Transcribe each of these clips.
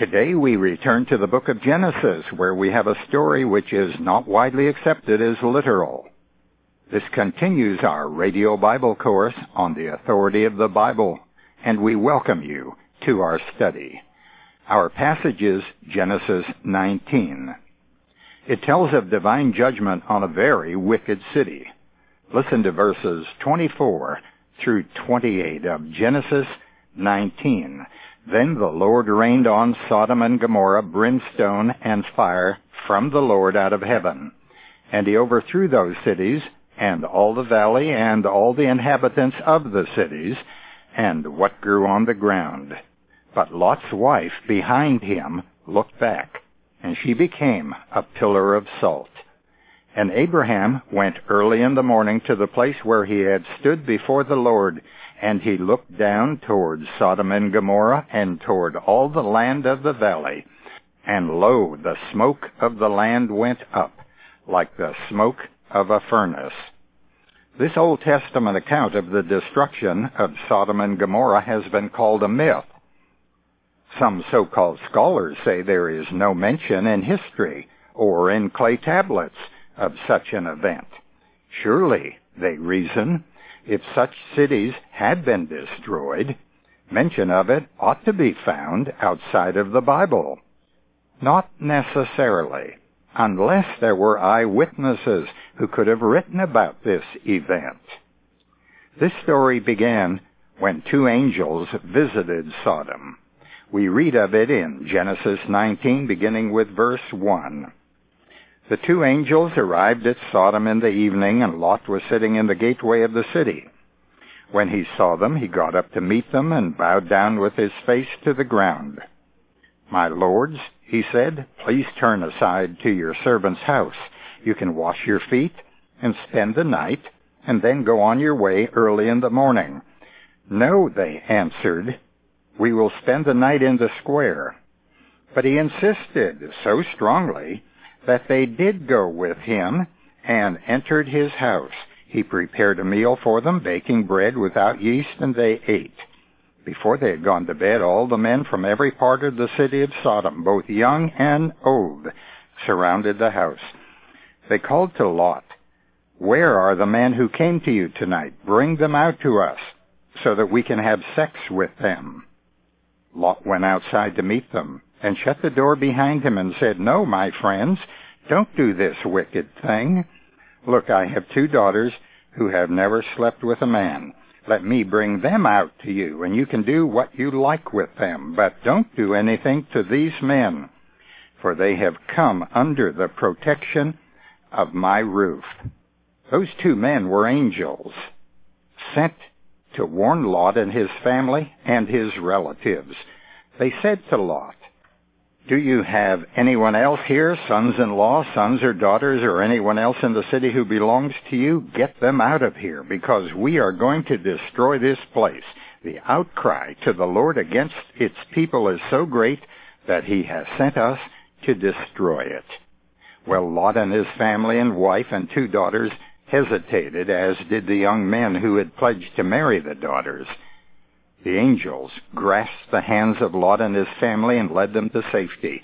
Today we return to the book of Genesis, where we have a story which is not widely accepted as literal. This continues our radio Bible course on the authority of the Bible, and we welcome you to our study. Our passage is Genesis 19. It tells of divine judgment on a very wicked city. Listen to verses 24 through 28 of Genesis 19. Then the Lord rained on Sodom and Gomorrah brimstone and fire from the Lord out of heaven. And he overthrew those cities, and all the valley, and all the inhabitants of the cities, and what grew on the ground. But Lot's wife behind him looked back, and she became a pillar of salt. And Abraham went early in the morning to the place where he had stood before the Lord, and he looked down toward Sodom and Gomorrah, and toward all the land of the valley. And lo, the smoke of the land went up, like the smoke of a furnace. This Old Testament account of the destruction of Sodom and Gomorrah has been called a myth. Some so-called scholars say there is no mention in history or in clay tablets of such an event. Surely, they reason, if such cities had been destroyed, mention of it ought to be found outside of the Bible. Not necessarily, unless there were eyewitnesses who could have written about this event. This story began when two angels visited Sodom. We read of it in Genesis 19, beginning with verse 1. The two angels arrived at Sodom in the evening, and Lot was sitting in the gateway of the city. When he saw them, he got up to meet them and bowed down with his face to the ground. My lords, he said, please turn aside to your servant's house. You can wash your feet and spend the night, and then go on your way early in the morning. No, they answered, we will spend the night in the square. But he insisted so strongly that they did go with him and entered his house. He prepared a meal for them, baking bread without yeast, and they ate. Before they had gone to bed, all the men from every part of the city of Sodom, both young and old, surrounded the house. They called to Lot, Where are the men who came to you tonight? Bring them out to us, so that we can have sex with them. Lot went outside to meet them and shut the door behind him and said, No, my friends, don't do this wicked thing. Look, I have two daughters who have never slept with a man. Let me bring them out to you, and you can do what you like with them, but don't do anything to these men, for they have come under the protection of my roof. Those two men were angels, sent to warn Lot and his family and his relatives. They said to Lot, do you have anyone else here, sons-in-law, sons or daughters, or anyone else in the city who belongs to you? Get them out of here, because we are going to destroy this place. The outcry to the Lord against its people is so great that he has sent us to destroy it. Well, Lot and his family and wife and two daughters hesitated, as did the young men who had pledged to marry the daughters. The angels grasped the hands of Lot and his family and led them to safety.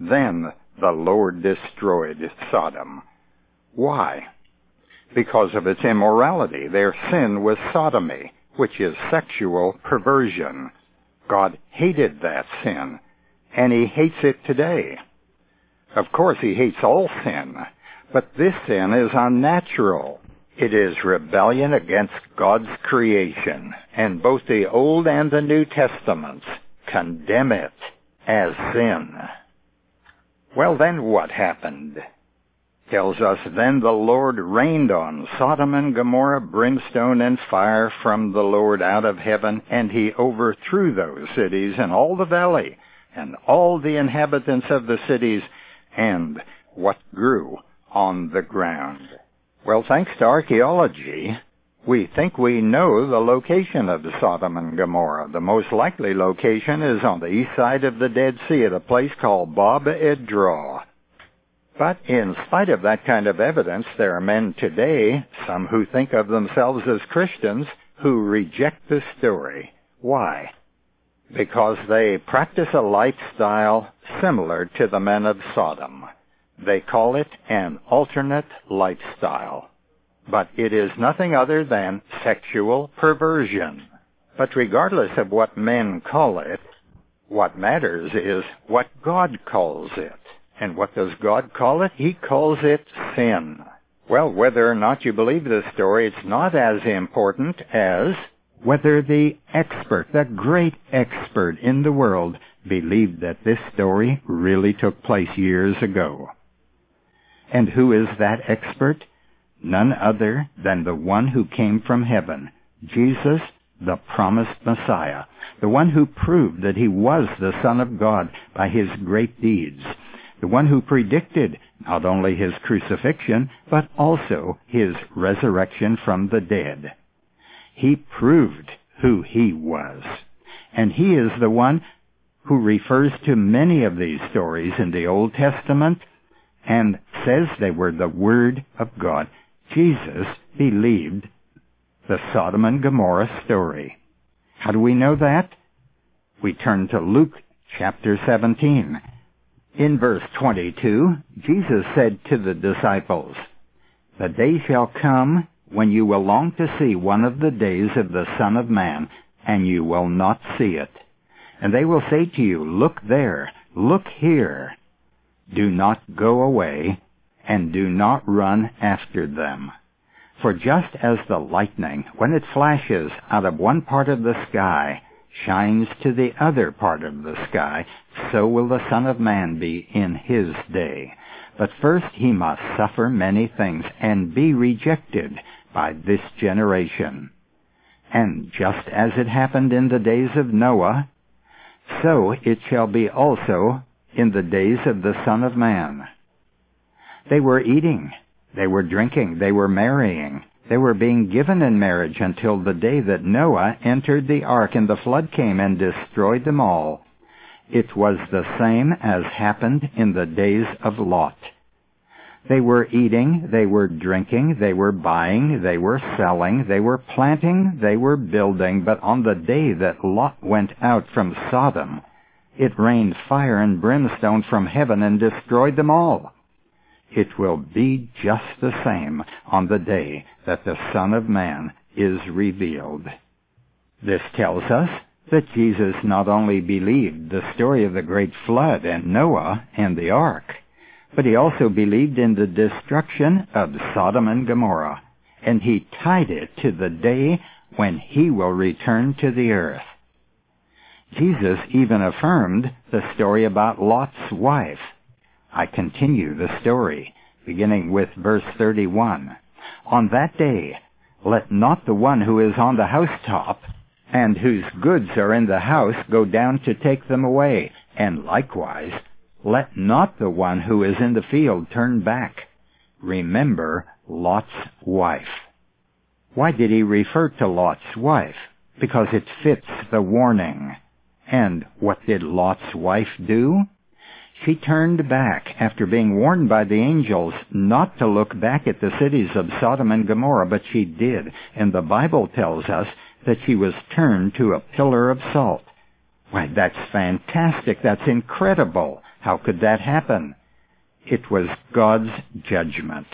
Then the Lord destroyed Sodom. Why? Because of its immorality. Their sin was sodomy, which is sexual perversion. God hated that sin, and he hates it today. Of course, he hates all sin, but this sin is unnatural. It is rebellion against God's creation, and both the Old and the New Testaments condemn it as sin. Well then what happened? Tells us, then the Lord rained on Sodom and Gomorrah brimstone and fire from the Lord out of heaven, and he overthrew those cities and all the valley, and all the inhabitants of the cities, and what grew on the ground. Well, thanks to archaeology, we think we know the location of Sodom and Gomorrah. The most likely location is on the east side of the Dead Sea at a place called Bab edh-Dhra. But in spite of that kind of evidence, there are men today, some who think of themselves as Christians, who reject the story. Why? because they practice a lifestyle similar to the men of Sodom. They call it an alternate lifestyle. But it is nothing other than sexual perversion. But regardless of what men call it, what matters is what God calls it. And what does God call it? He calls it sin. Well, whether or not you believe this story, it's not as important as whether the expert, the great expert in the world, believed that this story really took place years ago. And who is that expert? None other than the one who came from heaven, Jesus, the promised Messiah, the one who proved that he was the Son of God by his great deeds, the one who predicted not only his crucifixion, but also his resurrection from the dead. He proved who he was. And he is the one who refers to many of these stories in the Old Testament and says they were the Word of God. Jesus believed the Sodom and Gomorrah story. How do we know that? We turn to Luke chapter 17. In verse 22, Jesus said to the disciples, The day shall come when you will long to see one of the days of the Son of Man, and you will not see it. And they will say to you, Look there, look here. Do not go away, and do not run after them. For just as the lightning, when it flashes out of one part of the sky, shines to the other part of the sky, so will the Son of Man be in his day. But first he must suffer many things and be rejected by this generation. And just as it happened in the days of Noah, so it shall be also in the days of the Son of Man. They were eating, they were drinking, they were marrying, they were being given in marriage until the day that Noah entered the ark and the flood came and destroyed them all. It was the same as happened in the days of Lot. They were eating, they were drinking, they were buying, they were selling, they were planting, they were building, but on the day that Lot went out from Sodom, it rained fire and brimstone from heaven and destroyed them all it will be just the same on the day that the Son of Man is revealed. This tells us that Jesus not only believed the story of the great flood and Noah and the ark, but he also believed in the destruction of Sodom and Gomorrah, and he tied it to the day when he will return to the earth. Jesus even affirmed the story about Lot's wife I continue the story, beginning with verse 31. On that day, let not the one who is on the housetop and whose goods are in the house go down to take them away, and likewise, let not the one who is in the field turn back. Remember Lot's wife. Why did he refer to Lot's wife? Because it fits the warning. And what did Lot's wife do? She turned back after being warned by the angels not to look back at the cities of Sodom and Gomorrah, but she did. And the Bible tells us that she was turned to a pillar of salt. Why, that's fantastic. That's incredible. How could that happen? It was God's judgment.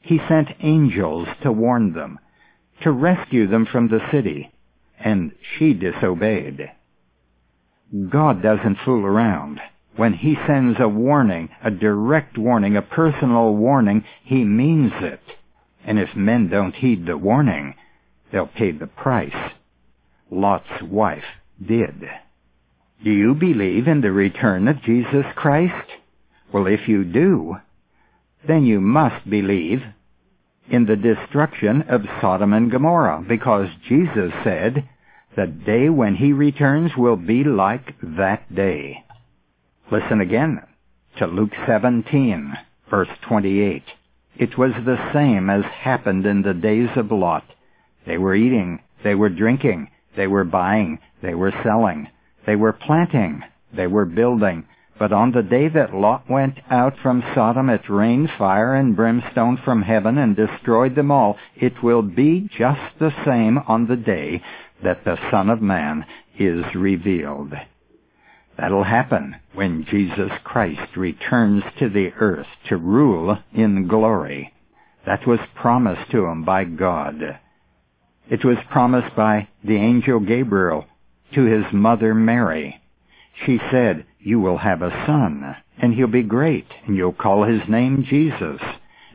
He sent angels to warn them, to rescue them from the city, and she disobeyed. God doesn't fool around. When he sends a warning, a direct warning, a personal warning, he means it. And if men don't heed the warning, they'll pay the price. Lot's wife did. Do you believe in the return of Jesus Christ? Well, if you do, then you must believe in the destruction of Sodom and Gomorrah, because Jesus said, the day when he returns will be like that day. Listen again to Luke 17, verse 28. It was the same as happened in the days of Lot. They were eating, they were drinking, they were buying, they were selling, they were planting, they were building. But on the day that Lot went out from Sodom, it rained fire and brimstone from heaven and destroyed them all. It will be just the same on the day that the Son of Man is revealed. That'll happen when Jesus Christ returns to the earth to rule in glory. That was promised to him by God. It was promised by the angel Gabriel to his mother Mary. She said, You will have a son, and he'll be great, and you'll call his name Jesus,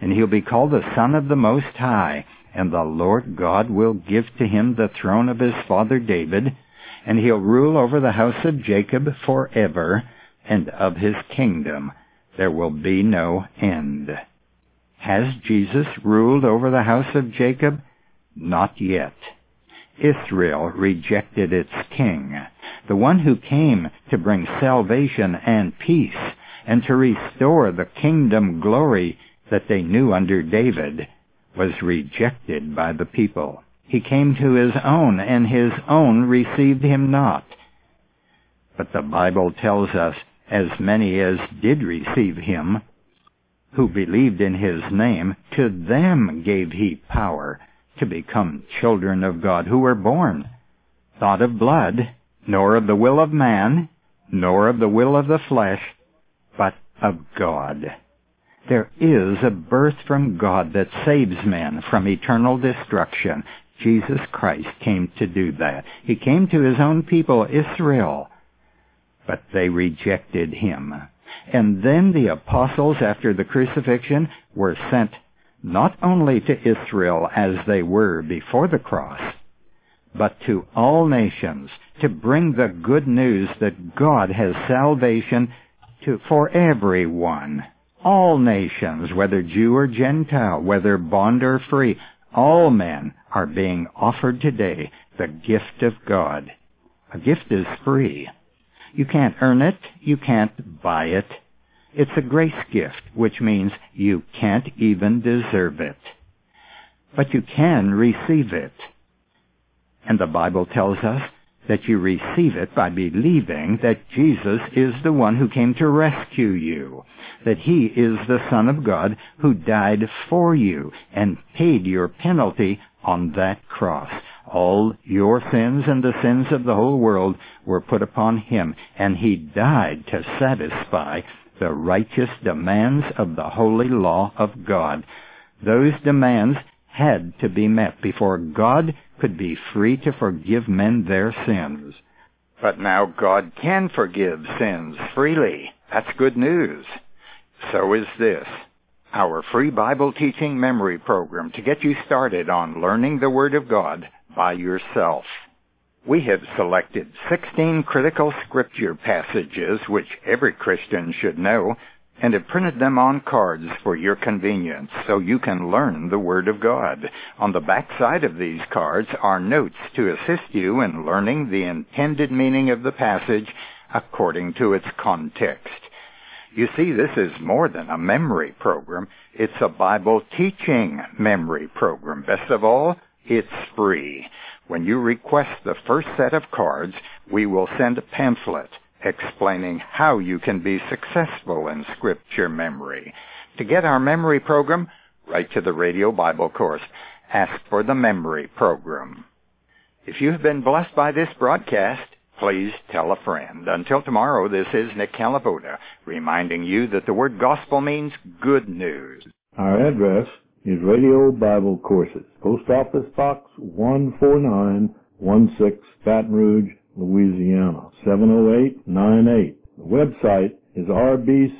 and he'll be called the Son of the Most High, and the Lord God will give to him the throne of his father David, and he'll rule over the house of Jacob forever, and of his kingdom there will be no end. Has Jesus ruled over the house of Jacob? Not yet. Israel rejected its king, the one who came to bring salvation and peace, and to restore the kingdom glory that they knew under David, was rejected by the people. He came to his own, and his own received him not. But the Bible tells us, as many as did receive him, who believed in his name, to them gave he power to become children of God, who were born, not of blood, nor of the will of man, nor of the will of the flesh, but of God. There is a birth from God that saves men from eternal destruction. Jesus Christ came to do that. He came to his own people, Israel, but they rejected him. And then the apostles, after the crucifixion, were sent not only to Israel as they were before the cross, but to all nations to bring the good news that God has salvation to, for everyone. All nations, whether Jew or Gentile, whether bond or free, all men are being offered today the gift of God. A gift is free. You can't earn it. You can't buy it. It's a grace gift, which means you can't even deserve it. But you can receive it. And the Bible tells us that you receive it by believing that Jesus is the one who came to rescue you, that he is the Son of God who died for you and paid your penalty on that cross. All your sins and the sins of the whole world were put upon him, and he died to satisfy the righteous demands of the holy law of God. Those demands had to be met before God could be free to forgive men their sins. But now God can forgive sins freely. That's good news. So is this our free Bible teaching memory program to get you started on learning the Word of God by yourself. We have selected 16 critical scripture passages which every Christian should know and have printed them on cards for your convenience so you can learn the Word of God. On the back side of these cards are notes to assist you in learning the intended meaning of the passage according to its context. You see, this is more than a memory program. It's a Bible teaching memory program. Best of all, it's free. When you request the first set of cards, we will send a pamphlet explaining how you can be successful in scripture memory. To get our memory program, write to the Radio Bible Course. Ask for the memory program. If you have been blessed by this broadcast, please tell a friend. Until tomorrow, this is Nick Calaboda, reminding you that the word gospel means good news. Our address is Radio Bible Courses, Post Office Box 14916, Baton Rouge, Louisiana, 70898. The website is rbcword.org.